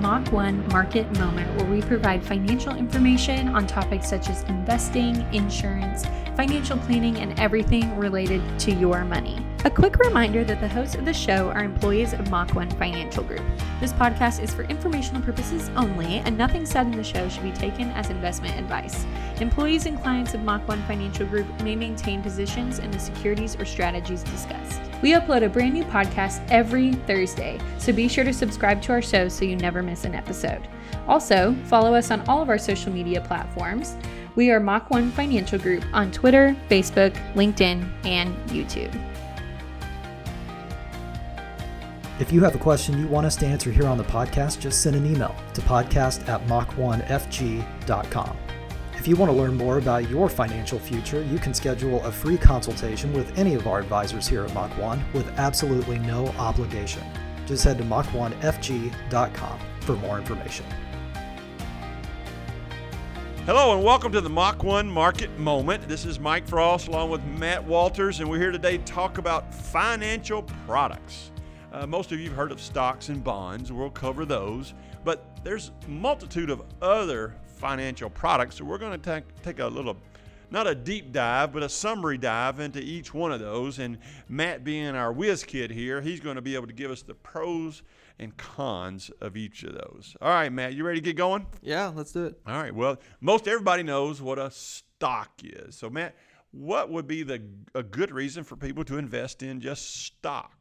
Mach 1 Market Moment, where we provide financial information on topics such as investing, insurance, financial planning, and everything related to your money. A quick reminder that the hosts of the show are employees of Mach 1 Financial Group. This podcast is for informational purposes only, and nothing said in the show should be taken as investment advice. Employees and clients of Mach 1 Financial Group may maintain positions in the securities or strategies discussed. We upload a brand new podcast every Thursday, so be sure to subscribe to our show so you never miss an episode. Also, follow us on all of our social media platforms. We are Mach 1 Financial Group on Twitter, Facebook, LinkedIn, and YouTube. If you have a question you want us to answer here on the podcast, just send an email to podcast at mach1fg.com. If you want to learn more about your financial future, you can schedule a free consultation with any of our advisors here at Mach 1 with absolutely no obligation. Just head to mach1fg.com for more information. Hello and welcome to the Mach 1 Market Moment. This is Mike Frost along with Matt Walters, and we're here today to talk about financial products. Uh, most of you have heard of stocks and bonds. We'll cover those, but there's a multitude of other financial products. So we're going to take a little, not a deep dive, but a summary dive into each one of those. And Matt, being our whiz kid here, he's going to be able to give us the pros and cons of each of those. All right, Matt, you ready to get going? Yeah, let's do it. All right. Well, most everybody knows what a stock is. So, Matt, what would be the a good reason for people to invest in just stocks?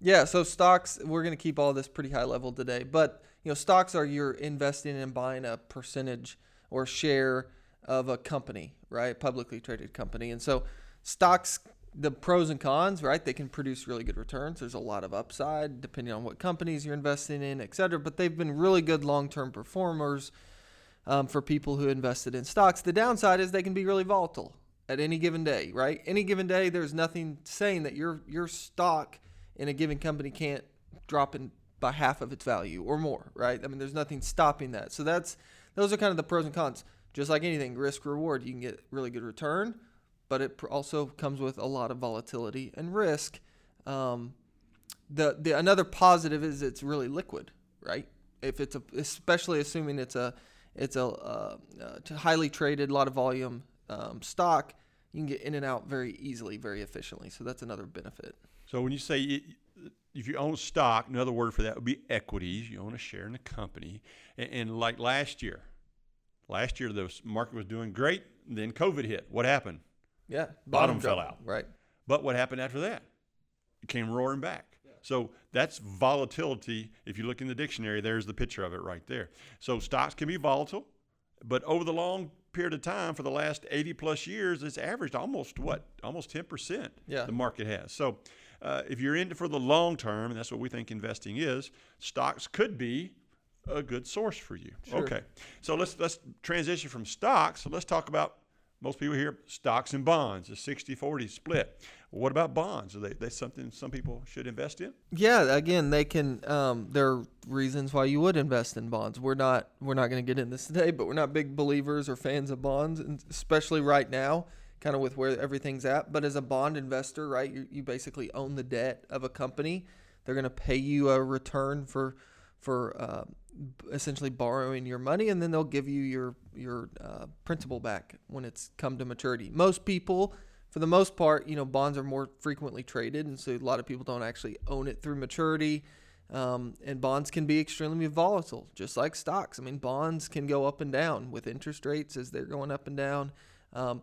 Yeah, so stocks, we're going to keep all this pretty high level today, but you know, stocks are you're investing in buying a percentage or share of a company, right? Publicly traded company. And so stocks the pros and cons, right? They can produce really good returns. There's a lot of upside depending on what companies you're investing in, et cetera. But they've been really good long-term performers um, for people who invested in stocks. The downside is they can be really volatile at any given day, right? Any given day, there's nothing saying that your your stock in a given company can't drop in by half of its value or more, right? I mean, there's nothing stopping that. So that's those are kind of the pros and cons. Just like anything, risk reward, you can get really good return, but it also comes with a lot of volatility and risk. Um, the the another positive is it's really liquid, right? If it's a, especially assuming it's a it's a uh, uh, highly traded, a lot of volume um, stock, you can get in and out very easily, very efficiently. So that's another benefit. So when you say if you own stock, another word for that would be equities. You own a share in the company, and, and like last year, last year the market was doing great. Then COVID hit. What happened? Yeah, bottom, bottom fell out. Right. But what happened after that? It came roaring back. Yeah. So that's volatility. If you look in the dictionary, there's the picture of it right there. So stocks can be volatile, but over the long period of time for the last 80 plus years, it's averaged almost what? Almost 10%. Yeah. The market has. So uh, if you're in it for the long term, and that's what we think investing is, stocks could be a good source for you. Sure. Okay, so let's let's transition from stocks. So let's talk about most people here stocks and bonds, a 60-40 split. What about bonds? Are they, they something some people should invest in? Yeah, again, they can. Um, there are reasons why you would invest in bonds. We're not we're not going to get in this today, but we're not big believers or fans of bonds, and especially right now kind of with where everything's at. But as a bond investor, right, you, you basically own the debt of a company. They're going to pay you a return for for uh, essentially borrowing your money, and then they'll give you your your uh, principal back when it's come to maturity. Most people, for the most part, you know, bonds are more frequently traded, and so a lot of people don't actually own it through maturity. Um, and bonds can be extremely volatile, just like stocks. I mean, bonds can go up and down with interest rates as they're going up and down. Um,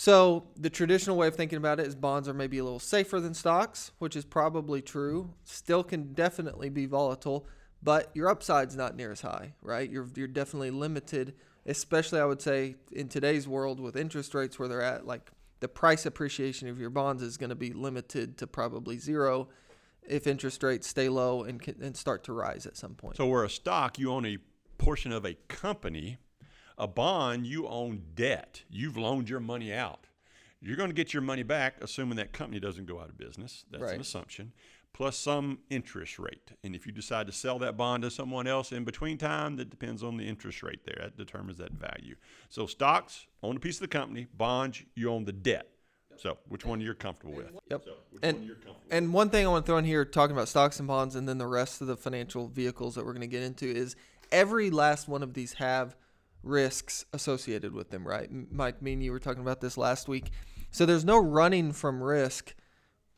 so the traditional way of thinking about it is bonds are maybe a little safer than stocks, which is probably true. Still can definitely be volatile, but your upside's not near as high, right? You're you're definitely limited, especially I would say in today's world with interest rates where they're at, like the price appreciation of your bonds is going to be limited to probably zero if interest rates stay low and and start to rise at some point. So where a stock you own a portion of a company a bond, you own debt. You've loaned your money out. You're going to get your money back, assuming that company doesn't go out of business. That's right. an assumption. Plus some interest rate. And if you decide to sell that bond to someone else in between time, that depends on the interest rate there. That determines that value. So stocks, own a piece of the company. Bonds, you own the debt. So, which one you're comfortable with? Yep. So, and, one and one thing I want to throw in here, talking about stocks and bonds, and then the rest of the financial vehicles that we're going to get into is every last one of these have risks associated with them, right? Mike, me and you were talking about this last week. So there's no running from risk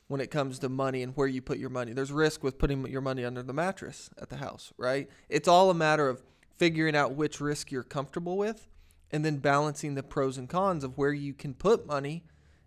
when it comes to money and where you put your money. There's risk with putting your money under the mattress at the house, right? It's all a matter of figuring out which risk you're comfortable with and then balancing the pros and cons of where you can put money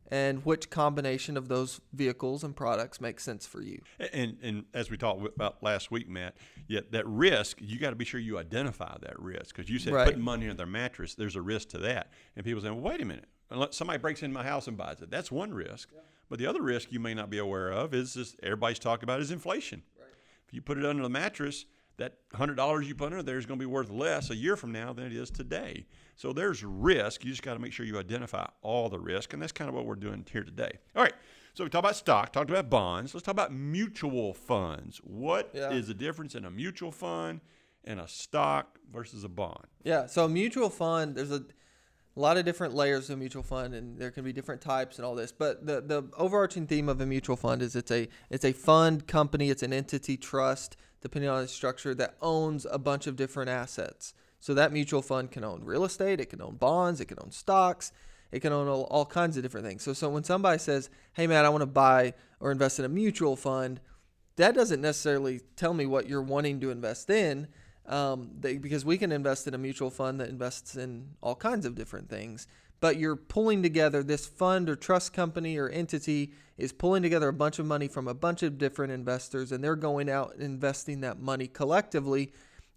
and which combination of those vehicles and products makes sense for you. And, and as we talked about last week, Matt, yeah, that risk you got to be sure you identify that risk because you said right. putting money in their mattress, there's a risk to that, and people say, well, wait a minute, unless somebody breaks into my house and buys it, that's one risk. Yeah. But the other risk you may not be aware of is this everybody's talking about is inflation. Right. If you put it under the mattress, that hundred dollars you put under there is going to be worth less a year from now than it is today. So there's risk. You just got to make sure you identify all the risk, and that's kind of what we're doing here today. All right. So we talked about stock, talked about bonds. Let's talk about mutual funds. What yeah. is the difference in a mutual fund and a stock versus a bond? Yeah. So a mutual fund, there's a a lot of different layers of mutual fund and there can be different types and all this but the, the overarching theme of a mutual fund is it's a it's a fund company it's an entity trust depending on its structure that owns a bunch of different assets so that mutual fund can own real estate it can own bonds it can own stocks it can own all, all kinds of different things so so when somebody says hey man i want to buy or invest in a mutual fund that doesn't necessarily tell me what you're wanting to invest in um, they, because we can invest in a mutual fund that invests in all kinds of different things. But you're pulling together this fund or trust company or entity is pulling together a bunch of money from a bunch of different investors, and they're going out and investing that money collectively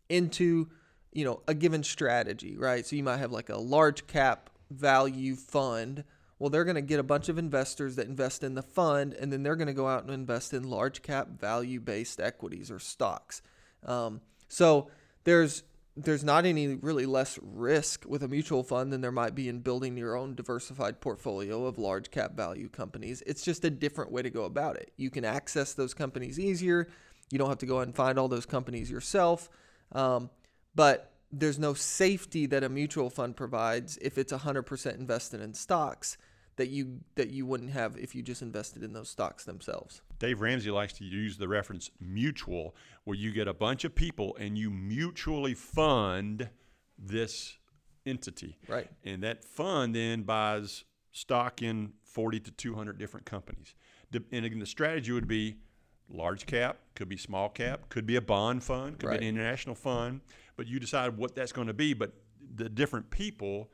into you know a given strategy, right? So you might have like a large cap value fund. Well, they're going to get a bunch of investors that invest in the fund, and then they're going to go out and invest in large cap value based equities or stocks. Um, so there's there's not any really less risk with a mutual fund than there might be in building your own diversified portfolio of large cap value companies. It's just a different way to go about it. You can access those companies easier. You don't have to go and find all those companies yourself. Um, but there's no safety that a mutual fund provides if it's 100% invested in stocks that you that you wouldn't have if you just invested in those stocks themselves. Dave Ramsey likes to use the reference mutual, where you get a bunch of people and you mutually fund this entity. Right. And that fund then buys stock in 40 to 200 different companies. And again, the strategy would be large cap, could be small cap, could be a bond fund, could right. be an international fund, but you decide what that's going to be. But the different people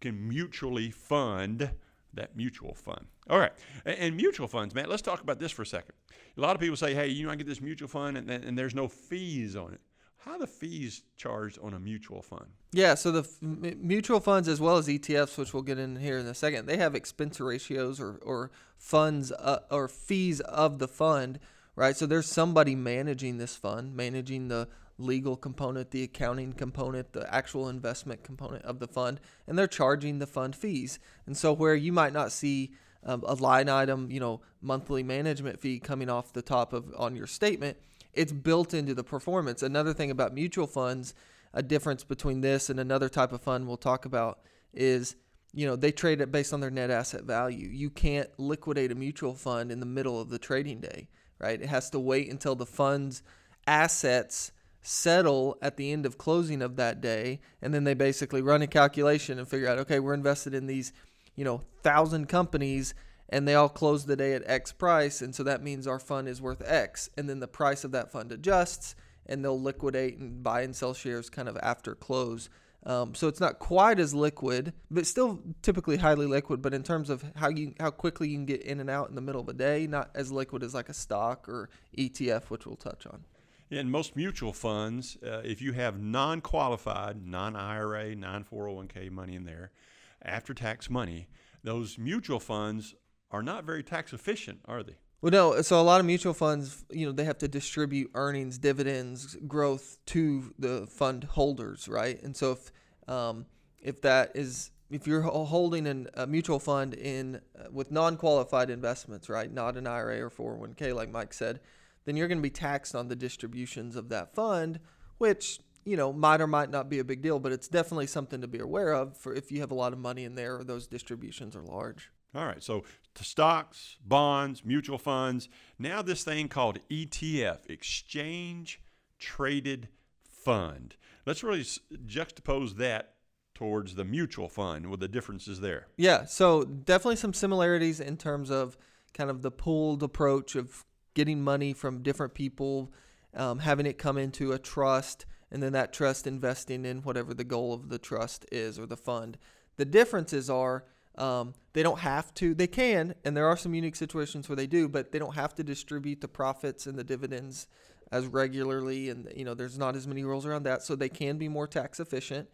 can mutually fund that mutual fund. All right. And, mutual funds, man, let's talk about this for a second. A lot of people say, hey, you know, I get this mutual fund and, and there's no fees on it. How the fees charged on a mutual fund? Yeah, so the f- mutual funds, as well as ETFs, which we'll get in here in a second, they have expense ratios or, or funds uh, or fees of the fund, right? So there's somebody managing this fund, managing the legal component, the accounting component, the actual investment component of the fund, and they're charging the fund fees. And so where you might not see um, a line item, you know, monthly management fee coming off the top of on your statement, it's built into the performance. Another thing about mutual funds, a difference between this and another type of fund we'll talk about is you know they trade it based on their net asset value. You can't liquidate a mutual fund in the middle of the trading day, right? It has to wait until the fund's assets settle at the end of closing of that day and then they basically run a calculation and figure out okay we're invested in these you know thousand companies and they all close the day at x price and so that means our fund is worth x and then the price of that fund adjusts and they'll liquidate and buy and sell shares kind of after close. Um, so it's not quite as liquid but still typically highly liquid but in terms of how you how quickly you can get in and out in the middle of a day not as liquid as like a stock or etf which we'll touch on in most mutual funds, uh, if you have non qualified, non IRA, non 401k money in there, after tax money, those mutual funds are not very tax efficient, are they? Well, no. So a lot of mutual funds, you know, they have to distribute earnings, dividends, growth to the fund holders, right? And so if um, if that is if you're holding an, a mutual fund in uh, with non-qualified investments, right, not an IRA or 401k, like Mike said, then you're going to be taxed on the distributions of that fund, which you know might or might not be a big deal, but it's definitely something to be aware of for if you have a lot of money in there or those distributions are large. All right, so stocks, bonds, mutual funds. Now this thing called ETF, exchange traded fund. Let's really juxtapose that towards the mutual fund with the differences there. Yeah, so definitely some similarities in terms of kind of the pooled approach of getting money from different people, um, having it come into a trust, and then that trust investing in whatever the goal of the trust is or the fund. The differences are um, they don't have to, they can, and there are some unique situations where they do, but they don't have to distribute the profits and the dividends as regularly, and you know there's not as many rules around that, so they can be more tax efficient,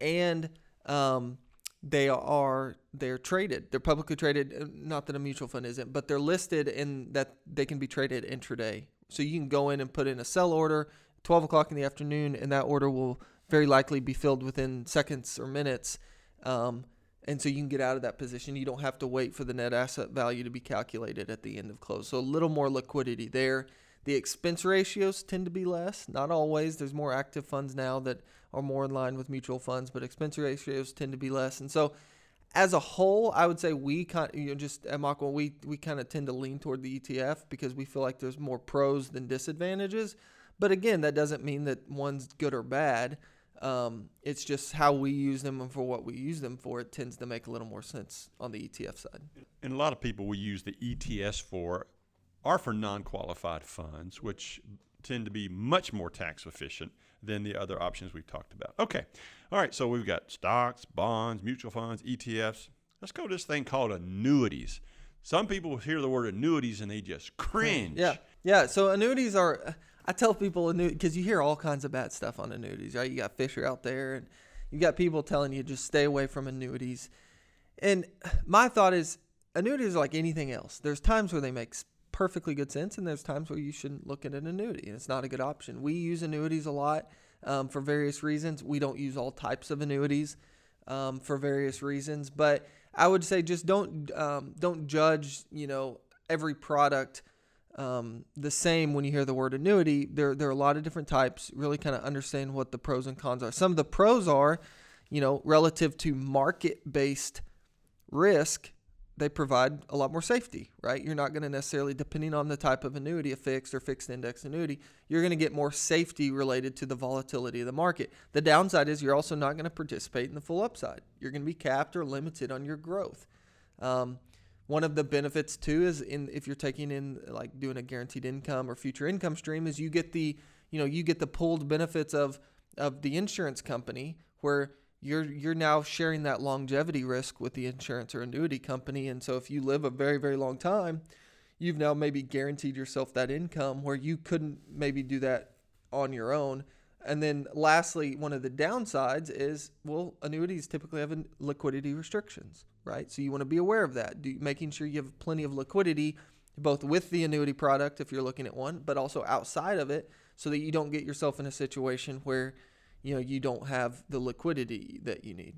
and um, they are they're traded. They're publicly traded. Uh, not that a mutual fund isn't, but they're listed in that they can be traded intraday. So you can go in and put in a sell order, 12 o'clock in the afternoon, and that order will very likely be filled within seconds or minutes. Um, and so you can get out of that position. You don't have to wait for the net asset value to be calculated at the end of close. So a little more liquidity there. The expense ratios tend to be less, not always. There's more active funds now that are more in line with mutual funds, but expense ratios tend to be less. And so, as a whole, I would say we kind of, you know just at Mach 1 we we kind of tend to lean toward the ETF because we feel like there's more pros than disadvantages. But again, that doesn't mean that one's good or bad. Um, it's just how we use them and for what we use them for. It tends to make a little more sense on the ETF side. And a lot of people we use the ETFs for are for non-qualified funds, which tend to be much more tax efficient than the other options we've talked about. Okay. All right. So we've got stocks, bonds, mutual funds, ETFs. Let's go to this thing called annuities. Some people hear the word annuities and they just cringe. Yeah. Yeah. So annuities are, I tell people, annuities because you hear all kinds of bad stuff on annuities, right? You got Fisher out there and you got people telling you just stay away from annuities. And my thought is annuities are like anything else. There's times where they make perfectly good sense, and there's times where you shouldn't look at an annuity, and it's not a good option. We use annuities a lot um, for various reasons. We don't use all types of annuities um, for various reasons, but I would say just don't um, don't judge you know every product um, the same when you hear the word annuity. There there are a lot of different types. Really kind of understand what the pros and cons are. Some of the pros are, you know, relative to market based risk they provide a lot more safety, right? You're not going to necessarily, depending on the type of annuity, a fixed or fixed index annuity, you're going to get more safety related to the volatility of the market. The downside is you're also not going to participate in the full upside. You're going to be capped or limited on your growth. Um, one of the benefits too is in if you're taking in like doing a guaranteed income or future income stream is you get the you know you get the pulled benefits of of the insurance company where you're you're now sharing that longevity risk with the insurance or annuity company. And so if you live a very very long time you've now maybe guaranteed yourself that income where you couldn't maybe do that on your own. And then lastly one of the downsides is well annuities typically have liquidity restrictions right? So you want to be aware of that do, making sure you have plenty of liquidity both with the annuity product if you're looking at one but also outside of it so that you don't get yourself in a situation where you know you don't have the liquidity that you need.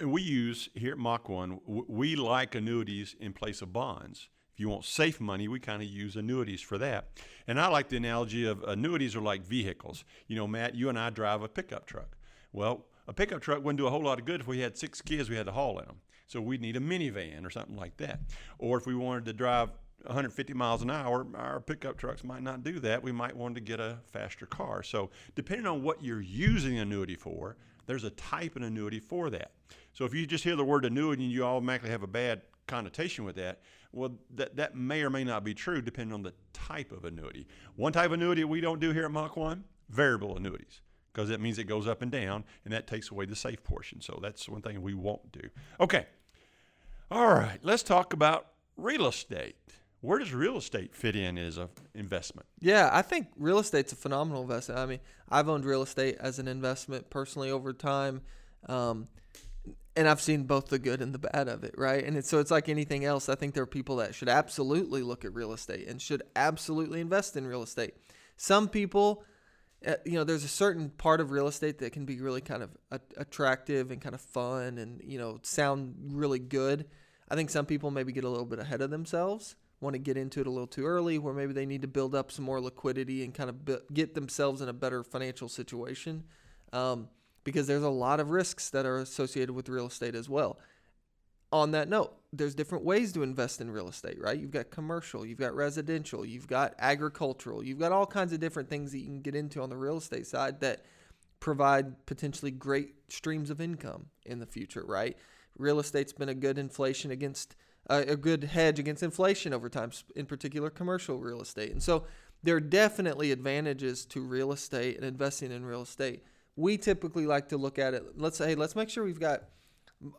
We use here at Mach One, we like annuities in place of bonds. If you want safe money, we kind of use annuities for that. And I like the analogy of annuities are like vehicles. You know, Matt, you and I drive a pickup truck. Well, a pickup truck wouldn't do a whole lot of good if we had six kids we had to haul in them. So we'd need a minivan or something like that. Or if we wanted to drive 150 miles an hour, our pickup trucks might not do that. We might want to get a faster car. So, depending on what you're using annuity for, there's a type of annuity for that. So, if you just hear the word annuity and you automatically have a bad connotation with that, well, that, that may or may not be true depending on the type of annuity. One type of annuity we don't do here at Mach 1 variable annuities because that means it goes up and down and that takes away the safe portion. So, that's one thing we won't do. Okay. All right, let's talk about real estate where does real estate fit in as an investment? Yeah, I think real estate's a phenomenal investment. I mean, I've owned real estate as an investment personally over time. Um, and I've seen both the good and the bad of it, right? And it's, so it's like anything else. I think there are people that should absolutely look at real estate and should absolutely invest in real estate. Some people, uh, you know, there's a certain part of real estate that can be really kind of attractive and kind of fun and, you know, sound really good. I think some people maybe get a little bit ahead of themselves want to get into it a little too early, where maybe they need to build up some more liquidity and kind of get themselves in a better financial situation. Um, because there's a lot of risks that are associated with real estate as well. On that note, there's different ways to invest in real estate, right? You've got commercial, you've got residential, you've got agricultural, you've got all kinds of different things that you can get into on the real estate side that provide potentially great streams of income in the future, right? Real estate's been a good inflation against a good hedge against inflation over time, in particular commercial real estate. And so there are definitely advantages to real estate and investing in real estate. We typically like to look at it. Let's say, hey, let's make sure we've got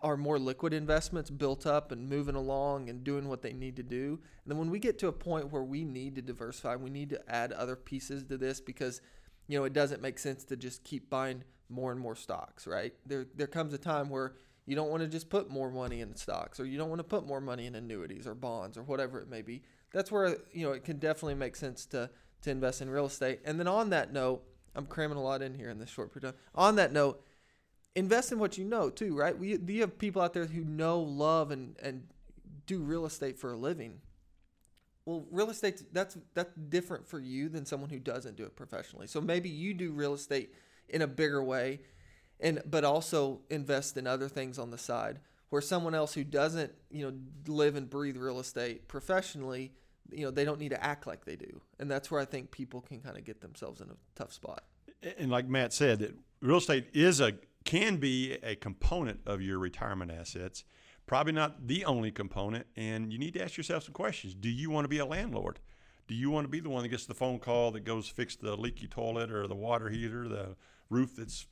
our more liquid investments built up and moving along and doing what they need to do. And then when we get to a point where we need to diversify, we need to add other pieces to this because you know it doesn't make sense to just keep buying more and more stocks, right? There there comes a time where you don't want to just put more money in stocks or you don't want to put more money in annuities or bonds or whatever it may be. That's where you know it can definitely make sense to to invest in real estate. And then on that note, I'm cramming a lot in here in this short period. On that note, invest in what you know too, right? We do you have people out there who know, love, and and do real estate for a living. Well, real estate that's that's different for you than someone who doesn't do it professionally. So maybe you do real estate in a bigger way, and but also invest in other things on the side. Where someone else who doesn't, you know, live and breathe real estate professionally, you know, they don't need to act like they do, and that's where I think people can kind of get themselves in a tough spot. And like Matt said, that real estate is a can be a component of your retirement assets. Probably not the only component. And you need to ask yourself some questions. Do you want to be a landlord? Do you want to be the one that gets the phone call that goes fix the leaky toilet or the water heater, the roof that's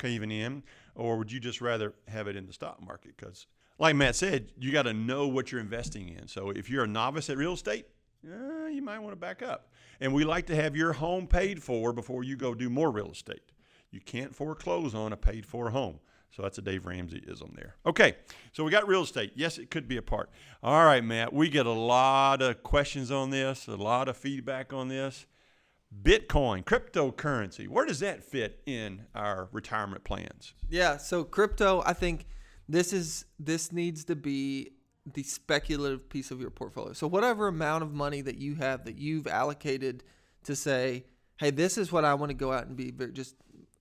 caving in? Or would you just rather have it in the stock market? Because, like Matt said, you got to know what you're investing in. So if you're a novice at real estate, uh, you might want to back up. And we like to have your home paid for before you go do more real estate. You can't foreclose on a paid for home. So that's a Dave Ramsey ism there. Okay, so we got real estate. Yes, it could be a part. All right, Matt, we get a lot of questions on this, a lot of feedback on this. Bitcoin, cryptocurrency, where does that fit in our retirement plans? Yeah, so crypto, I think this is this needs to be the speculative piece of your portfolio. So whatever amount of money that you have that you've allocated to say, hey, this is what I want to go out and be very, just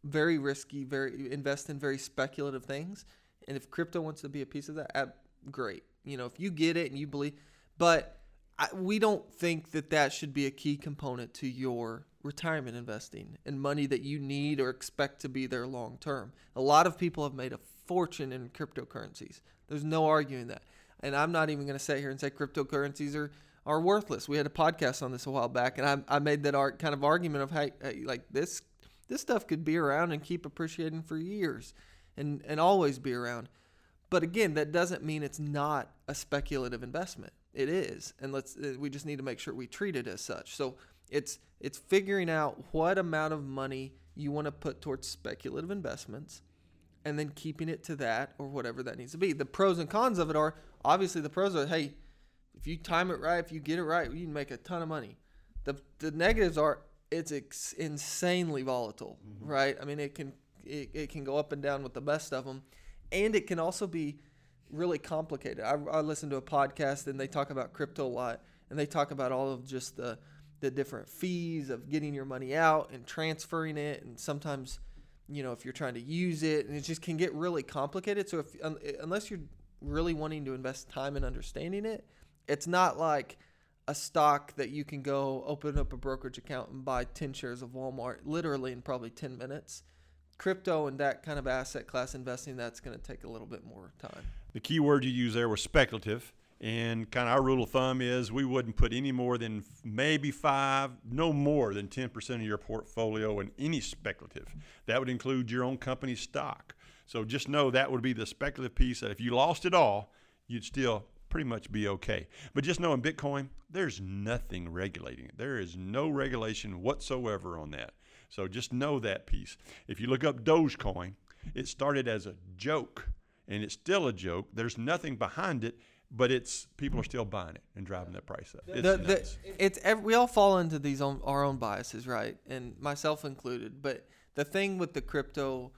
very risky, very invest in very speculative things. And if crypto wants to be a piece of that, uh, great. You know, if you get it and you believe, but I, we don't think that that should be a key component to your retirement investing and money that you need or expect to be there long term. A lot of people have made a fortune in cryptocurrencies. There's no arguing that. And I'm not even going to sit here and say cryptocurrencies are are worthless. We had a podcast on this a while back, and I, I made that art, kind of argument of hey, hey, like this this stuff could be around and keep appreciating for years and, and always be around. But again, that doesn't mean it's not a speculative investment. It is. And let's uh, we just need to make sure we treat it as such. So it's it's figuring out what amount of money you want to put towards speculative investments and then keeping it to that or whatever that needs to be. The pros and cons of it are obviously the pros are hey, if you time it right, if you get it right, you can make a ton of money. The the negatives are it's ex- insanely volatile, mm-hmm. right? I mean, it can it, it can go up and down with the best of them, and it can also be really complicated. I, I listen to a podcast and they talk about crypto a lot, and they talk about all of just the the different fees of getting your money out and transferring it, and sometimes, you know, if you're trying to use it, and it just can get really complicated. So if eh, unless you're really wanting to invest time in understanding it, it's not like a stock that you can go open up a brokerage account and buy 10 shares of Walmart literally in probably 10 minutes. Crypto and that kind of asset class investing, that's going to take a little bit more time. The key word you use there was speculative. And kind of our rule of thumb is we wouldn't put any more than maybe five, no more than 10% of your portfolio in any speculative. That would include your own company stock. So just know that would be the speculative piece that if you lost it all, you'd still pretty much be okay. But just know in Bitcoin, there's nothing regulating it. There is no regulation whatsoever on that. So just know that piece. If you look up Dogecoin, it started as a joke and it's still a joke. There's nothing behind it, but it's people are still buying it and driving that price up. It's, the, the, it's we all fall into these own, our own biases, right? And myself included. But the thing with the crypto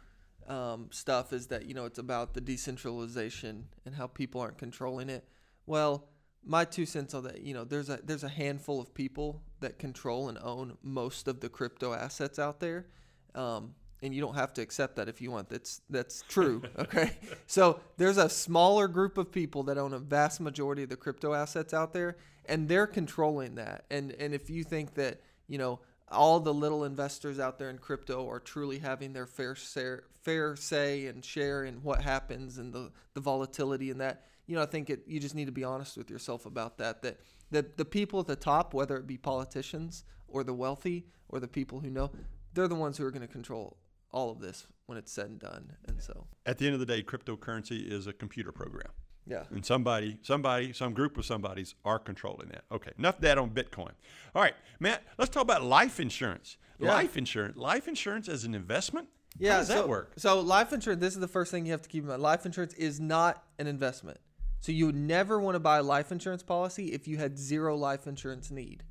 um, stuff is that you know it's about the decentralization and how people aren't controlling it. Well, my two cents on that, you know, there's a there's a handful of people that control and own most of the crypto assets out there. Um, and you don't have to accept that if you want. That's that's true. Okay. so there's a smaller group of people that own a vast majority of the crypto assets out there, and they're controlling that. And and if you think that you know all the little investors out there in crypto are truly having their fair share, fair say and share in what happens and the, the volatility and that. You know, I think it, you just need to be honest with yourself about that. That the, the people at the top, whether it be politicians or the wealthy or the people who know, they're the ones who are going to control all of this when it's said and done. And so, At the end of the day, cryptocurrency is a computer program. yeah. And somebody, somebody, some group of somebody's are controlling that. Okay, enough of that on Bitcoin. All right, Matt, let's talk about life insurance. Yeah. Life insurance. Life insurance as an investment? Yeah, How does so, that work? So life insurance. This is the first thing you have to keep in mind. Life insurance is not an investment. So you would never want to buy a life insurance policy if you had zero life insurance need.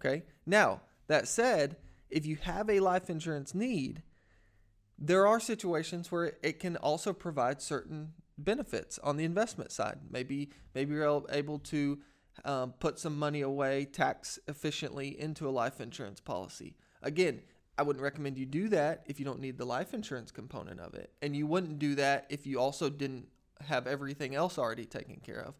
Okay. Now that said, if you have a life insurance need, there are situations where it can also provide certain benefits on the investment side. Maybe maybe you're able to um, put some money away tax efficiently into a life insurance policy. Again, I wouldn't recommend you do that if you don't need the life insurance component of it, and you wouldn't do that if you also didn't have everything else already taken care of.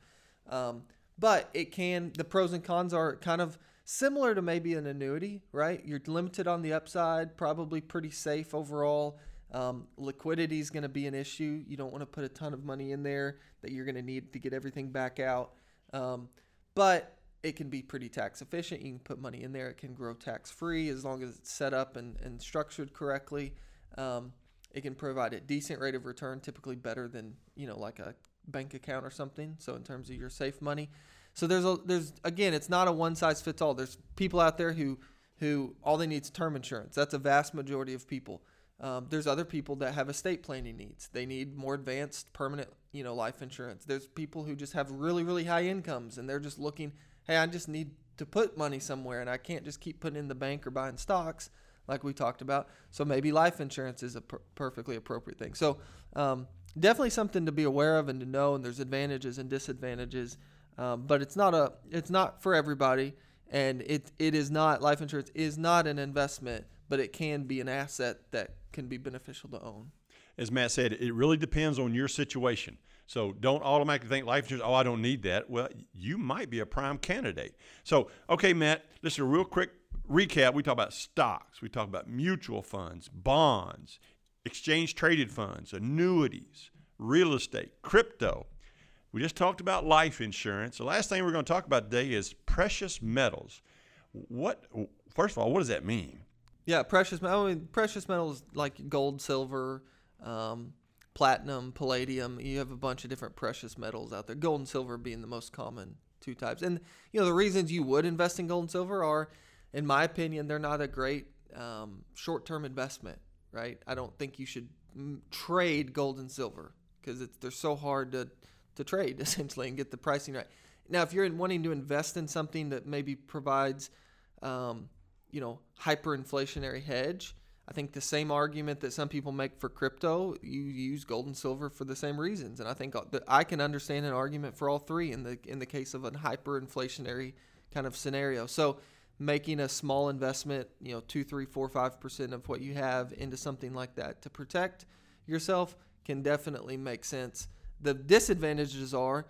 Um, but it can. The pros and cons are kind of similar to maybe an annuity, right? You're limited on the upside, probably pretty safe overall. Um, liquidity is going to be an issue. You don't want to put a ton of money in there that you're going to need to get everything back out. Um, but it can be pretty tax efficient. You can put money in there. It can grow tax free as long as it's set up and, and structured correctly. Um, it can provide a decent rate of return, typically better than you know like a bank account or something. So in terms of your safe money, so there's a there's again, it's not a one size fits all. There's people out there who who all they need is term insurance. That's a vast majority of people. Um, there's other people that have estate planning needs. They need more advanced permanent, you know, life insurance. There's people who just have really, really high incomes and they're just looking, hey, I just need to put money somewhere and I can't just keep putting in the bank or buying stocks like we talked about. So maybe life insurance is a per- perfectly appropriate thing. So um, definitely something to be aware of and to know. And there's advantages and disadvantages, um, but it's not a it's not for everybody. And it it is not life insurance is not an investment, but it can be an asset that can be beneficial to own. As Matt said, it really depends on your situation. So don't automatically think life insurance, oh, I don't need that. Well, you might be a prime candidate. So, okay, Matt, let's a real quick recap. We talk about stocks, we talk about mutual funds, bonds, exchange traded funds, annuities, real estate, crypto. We just talked about life insurance. The last thing we're going to talk about today is precious metals. What, first of all, what does that mean? Yeah, precious. I mean, precious metals like gold, silver, um, platinum, palladium. You have a bunch of different precious metals out there. Gold and silver being the most common two types. And you know the reasons you would invest in gold and silver are, in my opinion, they're not a great um, short-term investment. Right? I don't think you should mm, trade gold and silver because they're so hard to to trade essentially and get the pricing right. Now, if you're wanting to invest in something that maybe provides um, you know, hyperinflationary hedge. I think the same argument that some people make for crypto, you use gold and silver for the same reasons, and I think uh, that I can understand an argument for all three in the in the case of a hyperinflationary kind of scenario. So, making a small investment, you know, two, three, four, five percent of what you have into something like that to protect yourself can definitely make sense. The disadvantages are,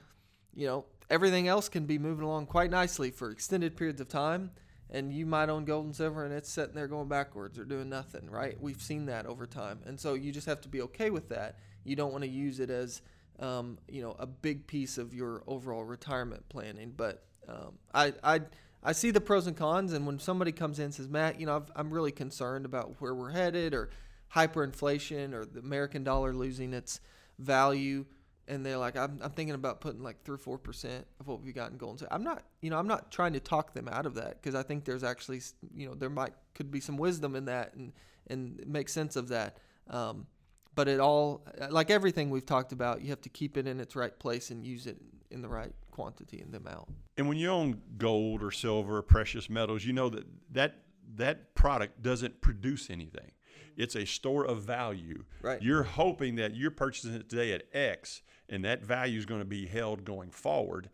you know, everything else can be moving along quite nicely for extended periods of time and you might own gold and silver and it's sitting there going backwards or doing nothing, right? We've seen that over time. And so you just have to be okay with that. You don't want to use it as, um, you know, a big piece of your overall retirement planning. But um, I, I, I see the pros and cons. And when somebody comes in and says, Matt, you know, I've, I'm really concerned about where we're headed or hyperinflation or the American dollar losing its value and they're like, I'm, I'm thinking about putting like three or four percent of what we got in gold. So I'm not, you know, I'm not trying to talk them out of that because I think there's actually, you know, there might could be some wisdom in that and and make sense of that. Um, but it all, like everything we've talked about, you have to keep it in its right place and use it in the right quantity and the amount. And when you own gold or silver, or precious metals, you know that that that product doesn't produce anything. It's a store of value. Right. You're hoping that you're purchasing it today at X, and that value is going to be held going forward,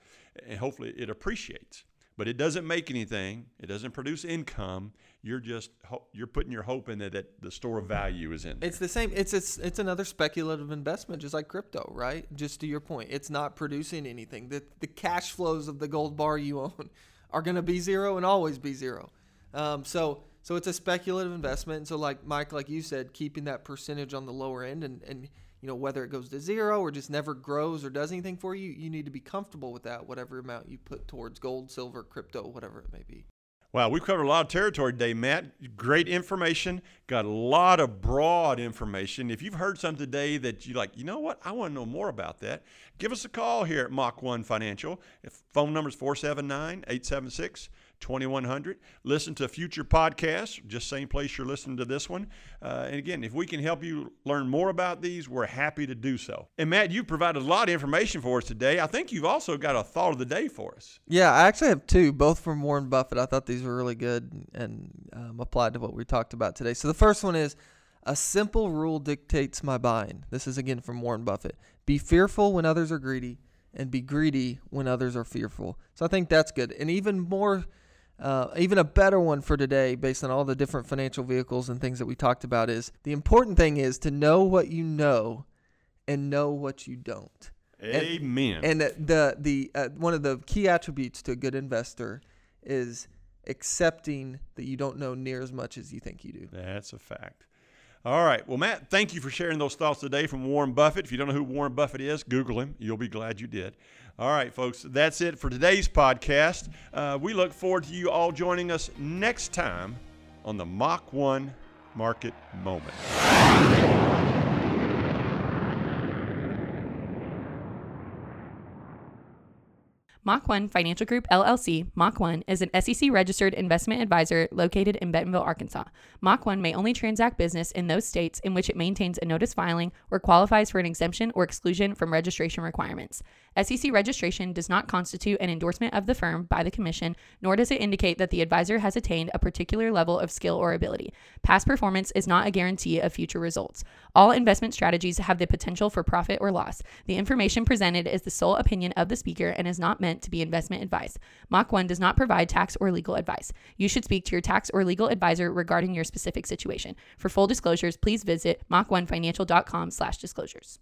and hopefully it appreciates. But it doesn't make anything. It doesn't produce income. You're just you're putting your hope in that, that the store of value is in. There. It's the same. It's it's it's another speculative investment, just like crypto, right? Just to your point, it's not producing anything. The the cash flows of the gold bar you own are going to be zero and always be zero. Um, so So it's a speculative investment. And so, like Mike, like you said, keeping that percentage on the lower end, and and you know whether it goes to zero or just never grows or does anything for you, you need to be comfortable with that. Whatever amount you put towards gold, silver, crypto, whatever it may be. Wow, we've covered a lot of territory today, Matt. Great information. Got a lot of broad information. If you've heard something today that you like, you know what, I want to know more about that, give us a call here at Mach 1 Financial. Phone number is 479 876 2100. Listen to future podcasts, just same place you're listening to this one. Uh, and again, if we can help you learn more about these, we're happy to do so. And Matt, you provided a lot of information for us today. I think you've also got a thought of the day for us. Yeah, I actually have two, both from Warren Buffett. I thought these were really good and um, applied to what we talked about today. So the first one is a simple rule dictates my buying. This is again from Warren Buffett. Be fearful when others are greedy, and be greedy when others are fearful. So I think that's good. And even more uh, even a better one for today, based on all the different financial vehicles and things that we talked about, is the important thing is to know what you know and know what you don't. Amen. And, and the the uh, one of the key attributes to a good investor is accepting that you don't know near as much as you think you do. That's a fact. All right. Well, Matt, thank you for sharing those thoughts today from Warren Buffett. If you don't know who Warren Buffett is, Google him. You'll be glad you did. All right, folks, that's it for today's podcast. Uh, we look forward to you all joining us next time on the Mach 1 Market Moment. Mach 1 Financial Group LLC, Mach 1, is an SEC registered investment advisor located in Bentonville, Arkansas. Mach 1 may only transact business in those states in which it maintains a notice filing or qualifies for an exemption or exclusion from registration requirements. SEC registration does not constitute an endorsement of the firm by the Commission, nor does it indicate that the advisor has attained a particular level of skill or ability. Past performance is not a guarantee of future results. All investment strategies have the potential for profit or loss. The information presented is the sole opinion of the speaker and is not meant to be investment advice. Mach 1 does not provide tax or legal advice. You should speak to your tax or legal advisor regarding your specific situation. For full disclosures, please visit mach1financial.com slash disclosures.